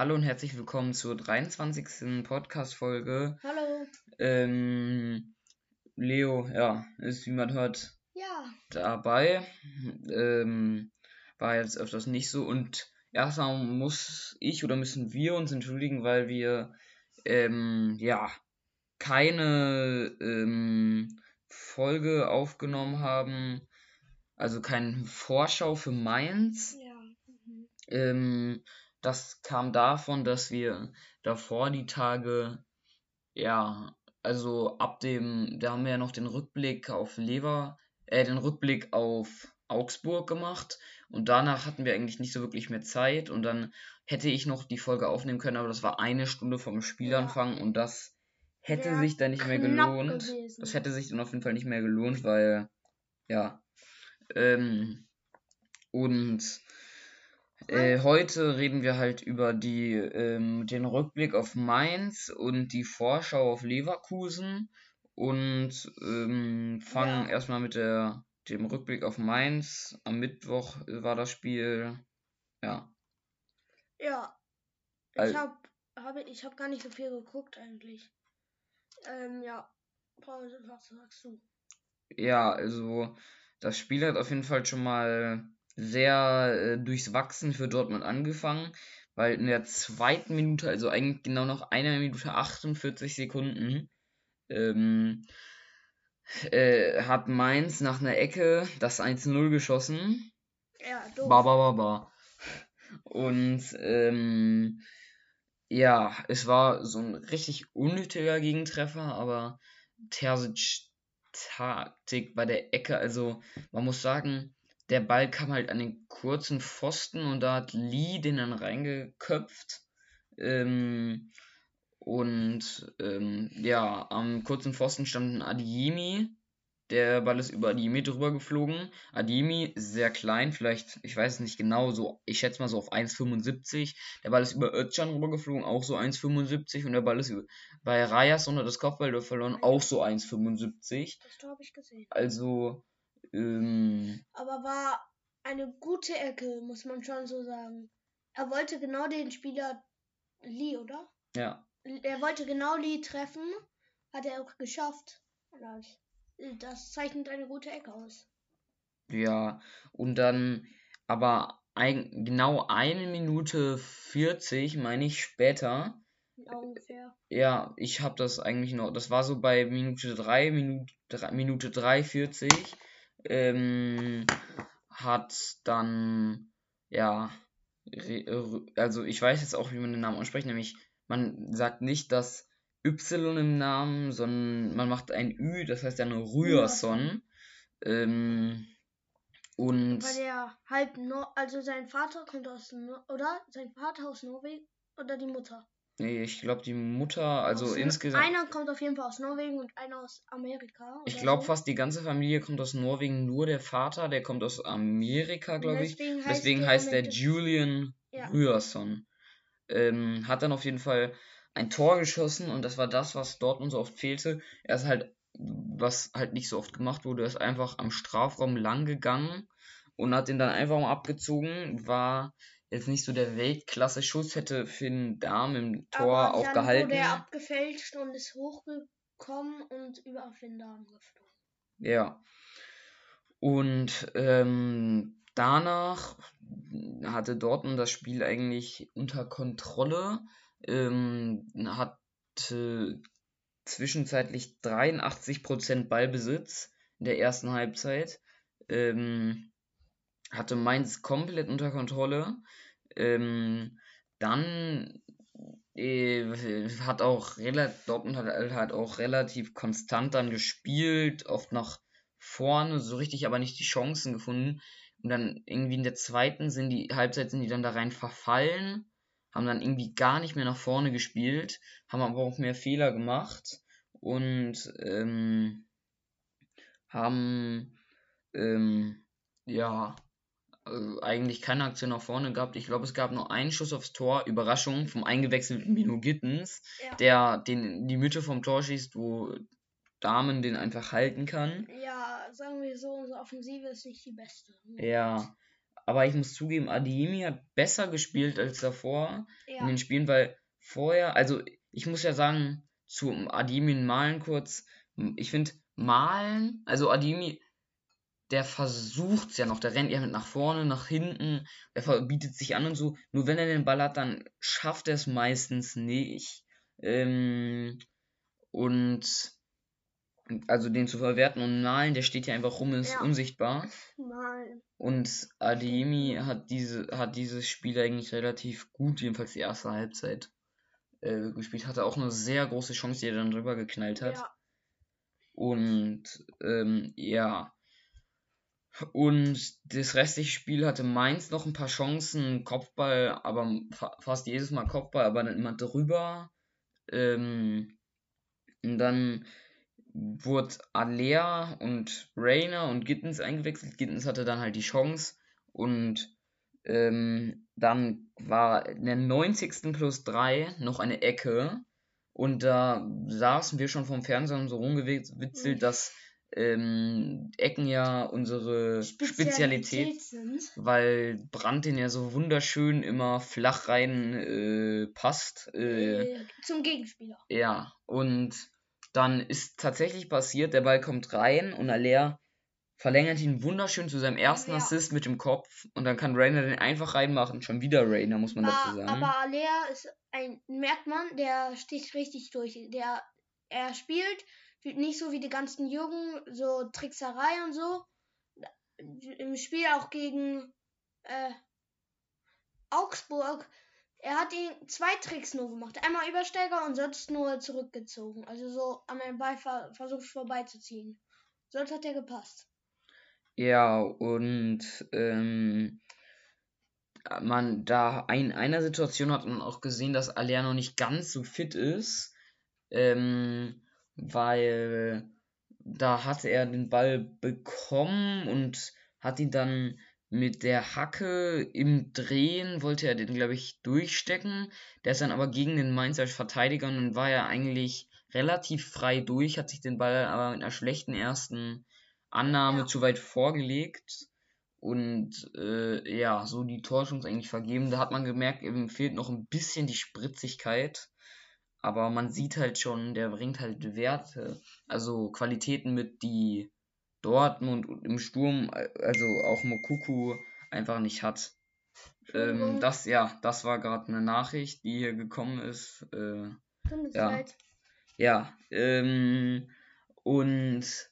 Hallo und herzlich willkommen zur 23. Podcast-Folge. Hallo. Ähm, Leo, ja, ist wie man hört Ja. dabei. Ähm, war jetzt öfters nicht so und erstmal muss ich oder müssen wir uns entschuldigen, weil wir ähm, ja keine ähm, Folge aufgenommen haben, also keine Vorschau für Mainz. Ja. Mhm. Das kam davon, dass wir davor die Tage, ja, also ab dem, da haben wir ja noch den Rückblick auf Lever, äh, den Rückblick auf Augsburg gemacht und danach hatten wir eigentlich nicht so wirklich mehr Zeit und dann hätte ich noch die Folge aufnehmen können, aber das war eine Stunde vom Spielanfang und das hätte sich dann nicht mehr gelohnt. gewesen. Das hätte sich dann auf jeden Fall nicht mehr gelohnt, weil, ja, ähm, und äh, heute reden wir halt über die, ähm, den Rückblick auf Mainz und die Vorschau auf Leverkusen und ähm, fangen Ja. erstmal mit der, dem Rückblick auf Mainz. Am Mittwoch war das Spiel. Ja. Ja. Al- Ich hab, habe, ich hab gar nicht so viel geguckt eigentlich. Ähm, ja. Paul, was sagst du? Ja, also das Spiel hat auf jeden Fall schon mal sehr äh, durchwachsen für Dortmund angefangen, weil in der zweiten Minute, also eigentlich genau noch einer Minute 48 Sekunden, ähm, äh, hat Mainz nach einer Ecke das 1-0 geschossen. Ja, doof. Ba, ba, ba, ba. Und ähm, ja, es war so ein richtig unnötiger Gegentreffer, aber Terzic Taktik bei der Ecke, also man muss sagen, der Ball kam halt an den kurzen Pfosten und da hat Lee den dann reingeköpft. Ähm, und ähm, ja, am kurzen Pfosten stand ein Adiemi. Der Ball ist über Adiemi drüber geflogen. Adiemi, sehr klein, vielleicht, ich weiß es nicht genau, so, ich schätze mal so auf 1,75. Der Ball ist über Özcan rübergeflogen, auch so 1,75. Und der Ball ist über, bei Rayas unter das Kopfball verloren, auch so 1,75. Das habe ich gesehen. Also, ähm, war eine gute Ecke, muss man schon so sagen. Er wollte genau den Spieler Lee, oder? ja, Er wollte genau Lee treffen. Hat er auch geschafft. Das, zeichnet eine gute Ecke aus. ja. Und dann, aber ein, genau eine Minute 40, meine ich, später, Ungefähr. Ja, ich habe das eigentlich noch. Das war so bei Minute 3, Minute 3, Minute 3, 40. Ähm, hat dann, ja, also ich weiß jetzt auch, wie man den Namen ausspricht, nämlich man sagt nicht das Y im Namen, sondern man macht ein Ü, das heißt ja nur Rührson. Ähm, und Weil er halb Nor also sein Vater kommt aus Nor oder sein Vater aus Norwegen oder die Mutter. Nee, ich glaube die Mutter, also Aus Nor- insgesamt. Einer kommt auf jeden Fall aus Norwegen und einer aus Amerika. Ich glaube so. fast die ganze Familie kommt aus Norwegen, nur der Vater, der kommt aus Amerika, glaube ich. Deswegen heißt Deswegen heißt der Julian Ja. Ryerson. Ähm, hat dann auf jeden Fall ein Tor geschossen und das war das, was Dortmund so oft fehlte. Er ist halt, was halt nicht so oft gemacht wurde, er ist einfach am Strafraum lang gegangen und hat den dann einfach mal abgezogen. War jetzt nicht so der Weltklasse-Schuss, hätte Finn Darm im Tor Aber auch dann gehalten. wurde er abgefälscht und ist hochgekommen und über auf den Darm geflogen. Ja. Und ähm, danach hatte Dortmund das Spiel eigentlich unter Kontrolle. Ähm, hatte zwischenzeitlich 83% Ballbesitz in der ersten Halbzeit. Ähm, hatte Mainz komplett unter Kontrolle. Ähm, dann äh, hat auch Dortmund hat halt auch relativ konstant dann gespielt, oft nach vorne, so richtig aber nicht die Chancen gefunden. Und dann irgendwie in der zweiten sind die Halbzeit sind die dann da rein verfallen, haben dann irgendwie gar nicht mehr nach vorne gespielt, haben aber auch mehr Fehler gemacht und ähm, haben ähm, ja äh, eigentlich keine Aktion nach vorne gehabt. Ich glaube, es gab nur einen Schuss aufs Tor, Überraschung vom eingewechselten Mino Gittens, Ja. der den in die Mitte vom Tor schießt, wo Damen den einfach halten kann. Ja, sagen wir so, unsere Offensive ist nicht die beste. Ja, Aber ich muss zugeben, Adeyemi hat besser gespielt als davor Ja. in den Spielen, weil vorher, also ich muss ja sagen, zum Adeyemi und Malen kurz, ich finde Malen, also Adeyemi, der versucht's ja noch, der rennt ja mit nach vorne, nach hinten, der bietet sich an und so, nur wenn er den Ball hat, dann schafft er es meistens nicht. Ähm, und also den zu verwerten und Malen, der steht ja einfach rum, ist Ja. unsichtbar. Mal. Und Adeyemi hat diese, hat dieses Spiel eigentlich relativ gut, jedenfalls die erste Halbzeit, äh, gespielt. Hatte auch eine sehr große Chance, die er dann drüber geknallt hat. Ja. Und ähm, ja. Und das restliche Spiel hatte Mainz noch ein paar Chancen, Kopfball, aber fa fast jedes Mal Kopfball, aber dann immer drüber. Ähm, und dann wurde Alea und Rainer und Gittens eingewechselt. Gittens hatte dann halt die Chance und ähm, dann war in der 90. plus 3 noch eine Ecke und da saßen wir schon vom Fernseher und so rumgewitzelt, dass ähm, Ecken ja unsere Spezialität, sind. weil Brandt den ja so wunderschön immer flach rein äh, passt. Äh, Äh, zum Gegenspieler. ja, und dann ist tatsächlich passiert, der Ball kommt rein und Aller verlängert ihn wunderschön zu seinem ersten Ja. Assist mit dem Kopf und dann kann Rainer den einfach reinmachen. Schon wieder Rainer, muss man dazu War, sagen. aber Alea ist ein, merkt man, der sticht richtig durch. Der, er spielt nicht so wie die ganzen Jungen, so Trickserei und so. Im Spiel auch gegen äh, Augsburg. Er hat ihn zwei Tricks nur gemacht. Einmal Übersteiger und sonst nur zurückgezogen. Also so an einem Ball ver versucht vorbeizuziehen. Sonst hat er gepasst. Ja, und ähm, man da in einer Situation hat man auch gesehen, dass Aller noch nicht ganz so fit ist, ähm, weil da hatte er den Ball bekommen und hat ihn dann mit der Hacke im Drehen, wollte er den, glaube ich, durchstecken. Der ist dann aber gegen den Mainzer Verteidiger und dann war er eigentlich relativ frei durch, hat sich den Ball aber mit einer schlechten ersten Annahme Ja. zu weit vorgelegt und äh, ja, so die Torchance eigentlich vergeben. Da hat man gemerkt, ihm fehlt noch ein bisschen die Spritzigkeit, aber man sieht halt schon, der bringt halt Werte, also Qualitäten mit, die Dortmund und im Sturm, äh, also auch Mokuku einfach nicht hat. Ähm, das, ja, das war gerade eine Nachricht, die hier gekommen ist. Äh, ja. ja, ähm, und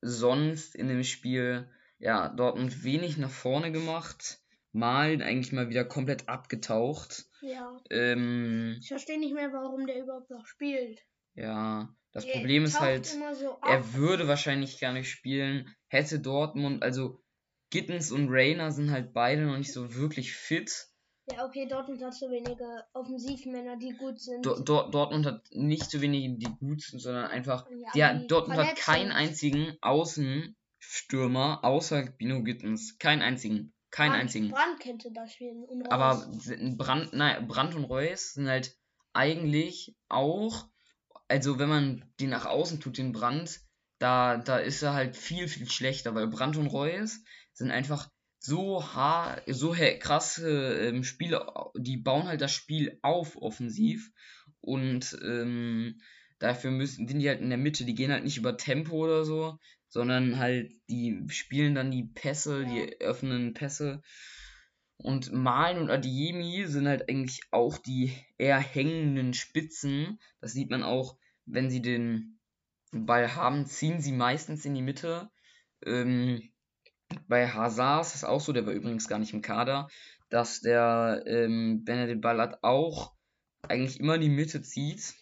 sonst in dem Spiel, ja, Dortmund wenig nach vorne gemacht, mal eigentlich mal wieder komplett abgetaucht. Ja. Ähm, Ich verstehe nicht mehr, warum der überhaupt noch spielt. ja, das Der Problem ist halt, so er würde wahrscheinlich gar nicht spielen, hätte Dortmund, also Gittens und Rainer sind halt beide noch nicht so wirklich fit. Ja, okay, Dortmund hat so wenige Offensivmänner, die gut sind. Do Dor Dortmund hat nicht so wenige, die gut sind, sondern einfach ja, die Dortmund hat keinen einzigen Außenstürmer außer Bino Gittens. Keinen einzigen. Keinen Brand- einzigen. Brand könnte da spielen. Und Aber Reus. sind Brand, nein, Brand und Reus sind halt eigentlich auch, also wenn man die nach außen tut, den Brand, da, da ist er halt viel, viel schlechter, weil Brand und Reus sind einfach so ha so krasse ähm, Spieler, die bauen halt das Spiel auf offensiv und ähm, dafür müssen, sind die halt in der Mitte, die gehen halt nicht über Tempo oder so, sondern halt, die spielen dann die Pässe, die öffnen Pässe. Und Malen und Adiemi sind halt eigentlich auch die eher hängenden Spitzen. Das sieht man auch, wenn sie den Ball haben, ziehen sie meistens in die Mitte. Ähm, bei Hazard ist es auch so, der war übrigens gar nicht im Kader, dass der, ähm, wenn er den Ball hat, auch eigentlich immer in die Mitte zieht.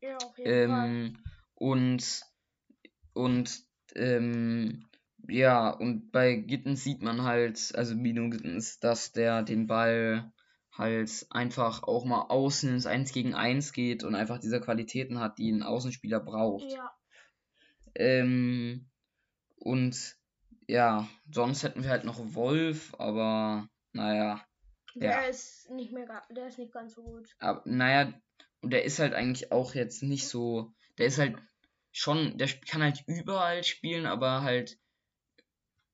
Ja, auf jeden Fall. Ähm, und und ähm, ja, und bei Gittens sieht man halt, also Bino Gittens, dass der den Ball halt einfach auch mal außen ins 1 gegen 1 geht und einfach diese Qualitäten hat, die ein Außenspieler braucht. Ja, Ähm, und ja, sonst hätten wir halt noch Wolf, aber naja, der Ja. ist nicht mehr, der ist nicht ganz so gut. aber naja, und der ist halt eigentlich auch jetzt nicht so, der ist halt schon, der kann halt überall spielen, aber halt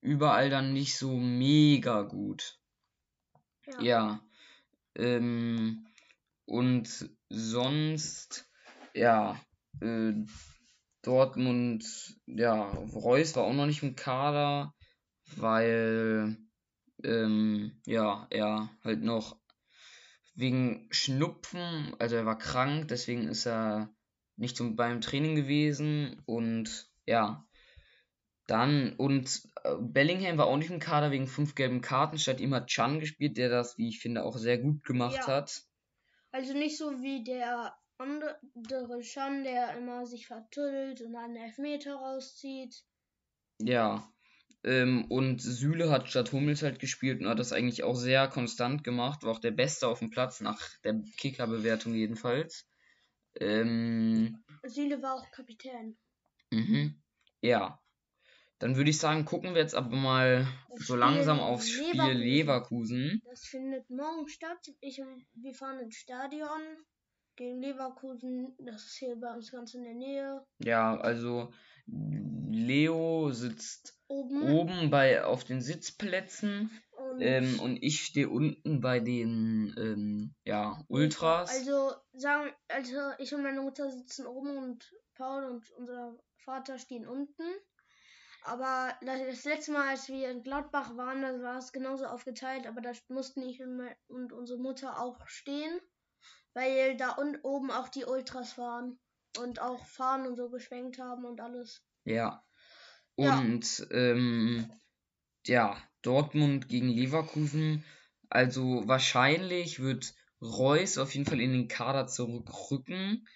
überall dann nicht so mega gut. Ja. Ja. Ähm, und sonst, ja, äh, Dortmund, ja, Reus war auch noch nicht im Kader, weil, ähm, ja, er halt noch wegen Schnupfen, also er war krank, deswegen ist er nicht zum, beim Training gewesen und ja, dann und äh, Bellingham war auch nicht im Kader wegen fünf gelben Karten, statt ihm hat Chan gespielt, der das, wie ich finde, auch sehr gut gemacht Ja. hat. Also nicht so wie der andere Schan, der immer sich vertüttelt und einen Elfmeter rauszieht. Ja. Ähm, und Süle hat statt Hummels halt gespielt und hat das eigentlich auch sehr konstant gemacht. War auch der Beste auf dem Platz, nach der Kicker-Bewertung jedenfalls. Ähm, Süle war auch Kapitän. mhm. Ja. Dann würde ich sagen, gucken wir jetzt aber mal Das so Spiel langsam aufs Spiel Leverkusen. Leverkusen. Das findet morgen statt. Ich und wir fahren ins Stadion gegen Leverkusen. Das ist hier bei uns ganz in der Nähe. Ja, also Leo sitzt Oben. oben bei auf den Sitzplätzen ähm, und ich stehe unten bei den ähm, ja, Ultras. Also sagen, also ich und meine Mutter sitzen oben und Paul und unser Vater stehen unten. Aber das, letzte Mal, als wir in Gladbach waren, da war es genauso aufgeteilt, aber da mussten ich und, mein, und unsere Mutter auch stehen, weil da und oben auch die Ultras waren und auch fahren und so geschwenkt haben und alles. Ja. Ja. Und ähm, ja, Dortmund gegen Leverkusen. Also wahrscheinlich wird Reus auf jeden Fall in den Kader zurückrücken.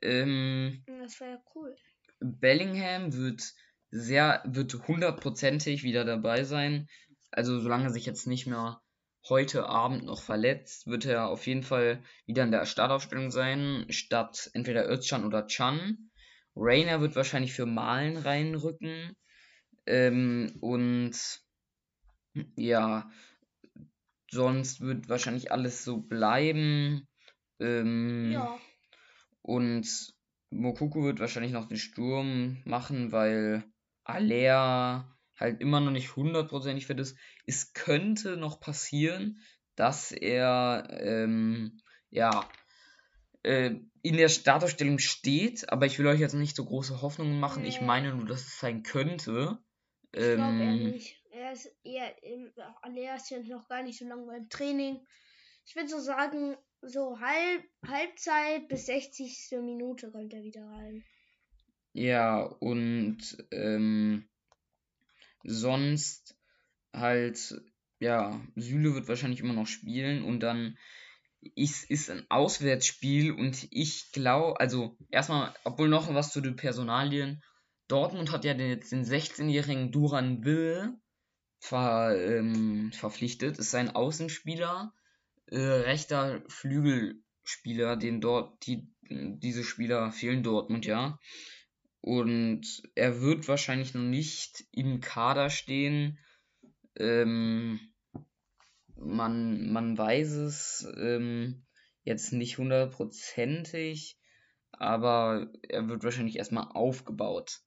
Ähm, Das wäre ja cool. Bellingham wird sehr, wird hundertprozentig wieder dabei sein. Also solange er sich jetzt nicht mehr heute Abend noch verletzt, wird er auf jeden Fall wieder in der Startaufstellung sein, statt entweder Özcan oder Chan. Rainer wird wahrscheinlich für Malen reinrücken. Ähm, und ja, sonst wird wahrscheinlich alles so bleiben. Ähm, Ja, und Mokuku wird wahrscheinlich noch den Sturm machen, weil Alea halt immer noch nicht hundertprozentig fit ist. Es könnte noch passieren, dass er ähm, ja äh, in der Startaufstellung steht, aber ich will euch jetzt nicht so große Hoffnungen machen. Ich Nee. meine nur, dass es sein könnte. ich glaube Ähm, nicht. Ist eher im, Alea ist ja noch gar nicht so lange beim Training. Ich würde so sagen, so halb, Halbzeit bis 60. Minute kommt er wieder rein. Ja, und ähm, sonst halt, ja, Süle wird wahrscheinlich immer noch spielen und dann ist, ist ein Auswärtsspiel und ich glaube, also erstmal, obwohl noch was zu den Personalien, Dortmund hat ja den, jetzt den 16-jährigen Duran Will ver, ähm, verpflichtet, ist ein Außenspieler, äh, rechter Flügelspieler, den dort, die, diese Spieler fehlen Dortmund ja. Und er wird wahrscheinlich noch nicht im Kader stehen. Ähm, man, man weiß es ähm, jetzt nicht hundertprozentig, aber er wird wahrscheinlich erstmal aufgebaut.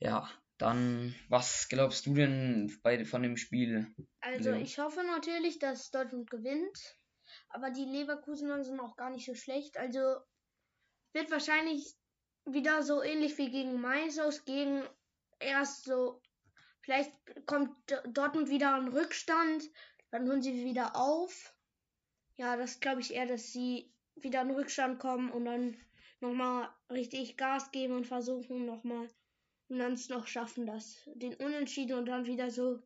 Ja, dann, was glaubst du denn bei, von dem Spiel? Also Ja. ich hoffe natürlich, dass Dortmund gewinnt. Aber die Leverkusener sind auch gar nicht so schlecht. Also wird wahrscheinlich wieder so ähnlich wie gegen Mainz ausgehen. Erst so, vielleicht kommt Dortmund wieder in Rückstand, dann holen sie wieder auf. Ja, das glaube ich eher, dass sie wieder in Rückstand kommen und dann nochmal richtig Gas geben und versuchen nochmal und dann es noch schaffen, das den Unentschieden und dann wieder so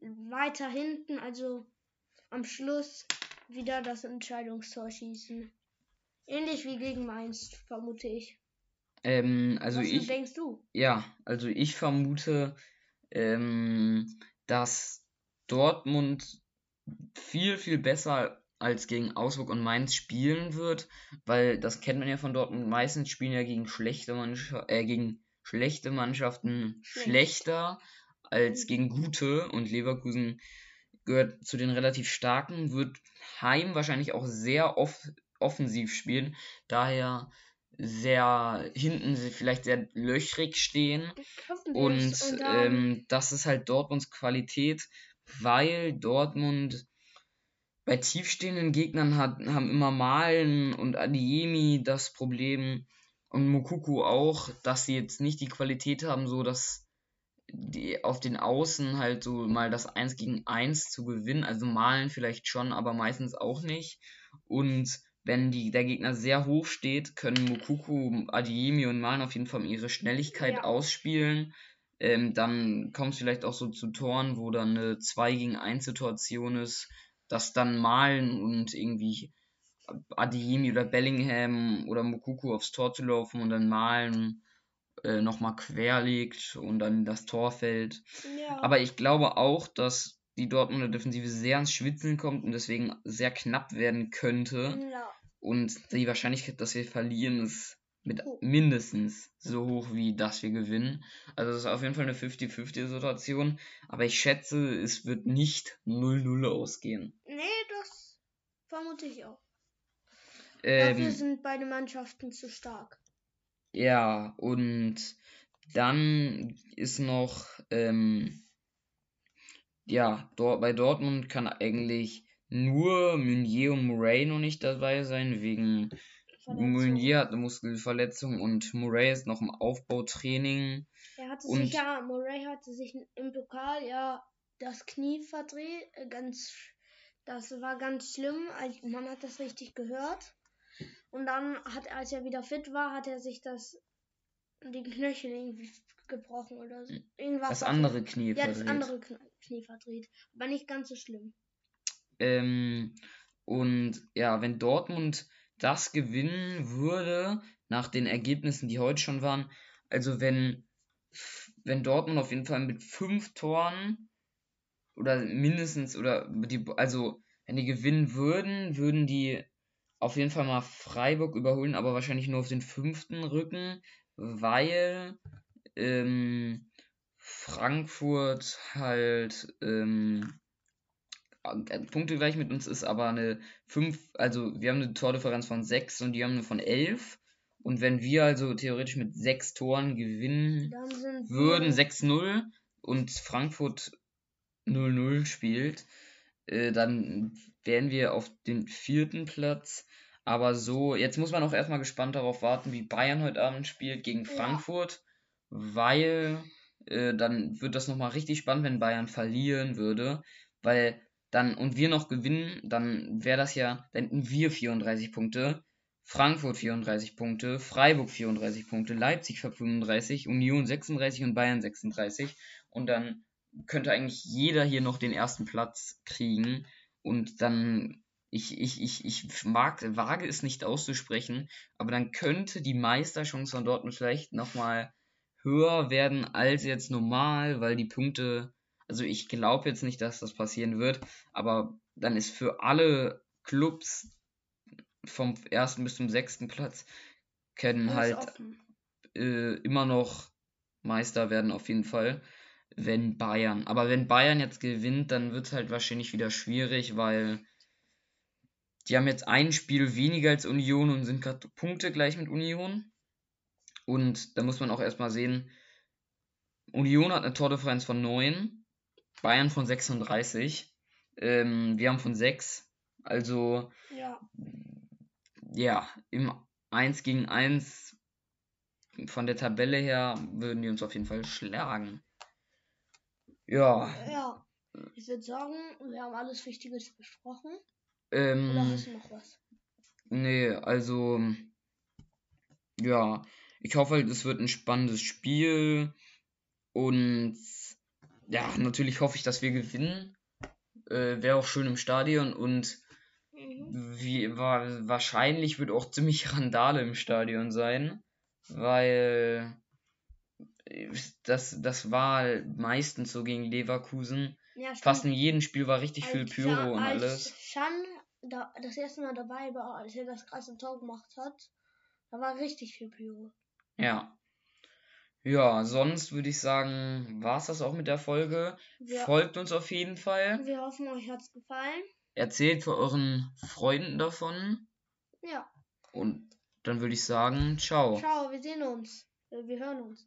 weiter hinten, also am Schluss wieder das Entscheidungstor schießen. Ähnlich wie gegen Mainz, vermute ich. Ähm, also Was ich, denkst du? ja, also ich vermute, ähm, dass Dortmund viel, viel besser als gegen Augsburg und Mainz spielen wird, weil das kennt man ja von Dortmund. Meistens spielen ja gegen schlechte Mannschaften, äh, gegen schlechte Mannschaften Schlecht. schlechter als Mhm. gegen gute und Leverkusen gehört zu den relativ starken, wird Heim wahrscheinlich auch sehr off offensiv spielen. Daher sehr hinten vielleicht sehr löchrig stehen. Und, und ähm, das ist halt Dortmunds Qualität, weil Dortmund bei tiefstehenden Gegnern hat, haben immer Malen und Adiemi das Problem und Mukuku auch, dass sie jetzt nicht die Qualität haben, so dass die auf den Außen halt so mal das 1 gegen 1 zu gewinnen. Also malen vielleicht schon, aber meistens auch nicht. Und wenn die, der Gegner sehr hoch steht, können Mukuku, Adiemi und Malen auf jeden Fall ihre Schnelligkeit ja. ausspielen. Ähm, dann kommt es vielleicht auch so zu Toren, wo dann eine 2 gegen 1 Situation ist, dass dann Malen und irgendwie Adiemi oder Bellingham oder Mukuku aufs Tor zu laufen und dann Malen äh, nochmal quer liegt und dann das Tor fällt. Ja. Aber ich glaube auch, dass die Dortmunder Defensive sehr ans Schwitzen kommt und deswegen sehr knapp werden könnte. Ja. Und die Wahrscheinlichkeit, dass wir verlieren, ist mit mindestens so hoch wie dass wir gewinnen. Also es ist auf jeden Fall eine 50-50-Situation. Aber ich schätze, es wird nicht 0-0 ausgehen. Nee, das vermute ich auch. Ähm, Dafür sind beide Mannschaften zu stark. Ja, und dann ist noch, ähm, ja, dort, bei Dortmund kann eigentlich nur Meunier und Murray noch nicht dabei sein, wegen Meunier hat eine Muskelverletzung und Murray ist noch im Aufbautraining. Er hatte und sich ja, Murray hatte sich im Pokal ja das Knie verdreht, äh, ganz, das war ganz schlimm, man hat das richtig gehört. Und dann hat er, als er wieder fit war, hat er sich das die Knöchel irgendwie gebrochen oder so. Irgendwas das andere Knie ja, verdreht. Ja, das andere Knie verdreht. Aber nicht ganz so schlimm. Ähm, und ja, wenn Dortmund das gewinnen würde, nach den Ergebnissen, die heute schon waren, also wenn, wenn Dortmund auf jeden Fall mit fünf Toren oder mindestens, oder die, also wenn die gewinnen würden, würden die auf jeden Fall mal Freiburg überholen, aber wahrscheinlich nur auf den fünften Rücken, weil ähm, Frankfurt halt ähm, äh, Punkte gleich mit uns ist, aber eine 5, also wir haben eine Tordifferenz von 6 und die haben eine von 11. Und wenn wir also theoretisch mit 6 Toren gewinnen würden, 6-0 und Frankfurt 0-0 spielt, äh, dann wären wir auf den vierten Platz. Aber so, jetzt muss man auch erstmal gespannt darauf warten, wie Bayern heute Abend spielt gegen Frankfurt, weil äh, dann wird das nochmal richtig spannend, wenn Bayern verlieren würde, weil dann und wir noch gewinnen, dann wäre das ja, dann hätten wir 34 Punkte, Frankfurt 34 Punkte, Freiburg 34 Punkte, Leipzig 35, Union 36 und Bayern 36 und dann könnte eigentlich jeder hier noch den ersten Platz kriegen. Und dann ich, ich, ich, ich mag, wage es nicht auszusprechen, aber dann könnte die Meisterchance von Dortmund vielleicht nochmal höher werden als jetzt normal, weil die Punkte, also ich glaube jetzt nicht, dass das passieren wird, aber dann ist für alle Clubs vom ersten bis zum sechsten Platz können halt äh, immer noch Meister werden auf jeden Fall, wenn Bayern. Aber wenn Bayern jetzt gewinnt, dann wird es halt wahrscheinlich wieder schwierig, weil die haben jetzt ein Spiel weniger als Union und sind gerade Punkte gleich mit Union. Und da muss man auch erstmal sehen, Union hat eine Tordifferenz von 9, Bayern von 36, ähm, wir haben von 6. Also, ja. ja, im 1 gegen 1 von der Tabelle her würden die uns auf jeden Fall schlagen. Ja. Ja, ich würde sagen, wir haben alles Wichtiges besprochen. Ähm, Oder hast du noch was? Nee, also. Ja, ich hoffe halt, es wird ein spannendes Spiel. Und ja, natürlich hoffe ich, dass wir gewinnen. Äh, Wäre auch schön im Stadion und mhm. wie war wahrscheinlich wird auch ziemlich Randale im Stadion sein, weil das, das war meistens so gegen Leverkusen. Ja, Fast in jedem Spiel war richtig als viel Pyro ja, und alles. Schan da, das erste Mal dabei war, als er das krasse Tor gemacht hat, da war richtig viel Pyro. Ja. Ja, sonst würde ich sagen, war es das auch mit der Folge. Wir, Folgt uns auf jeden Fall. Wir hoffen, euch hat es gefallen. Erzählt für euren Freunden davon. Ja. Und Dann würde ich sagen, ciao. Ciao, wir sehen uns. Äh, Wir hören uns.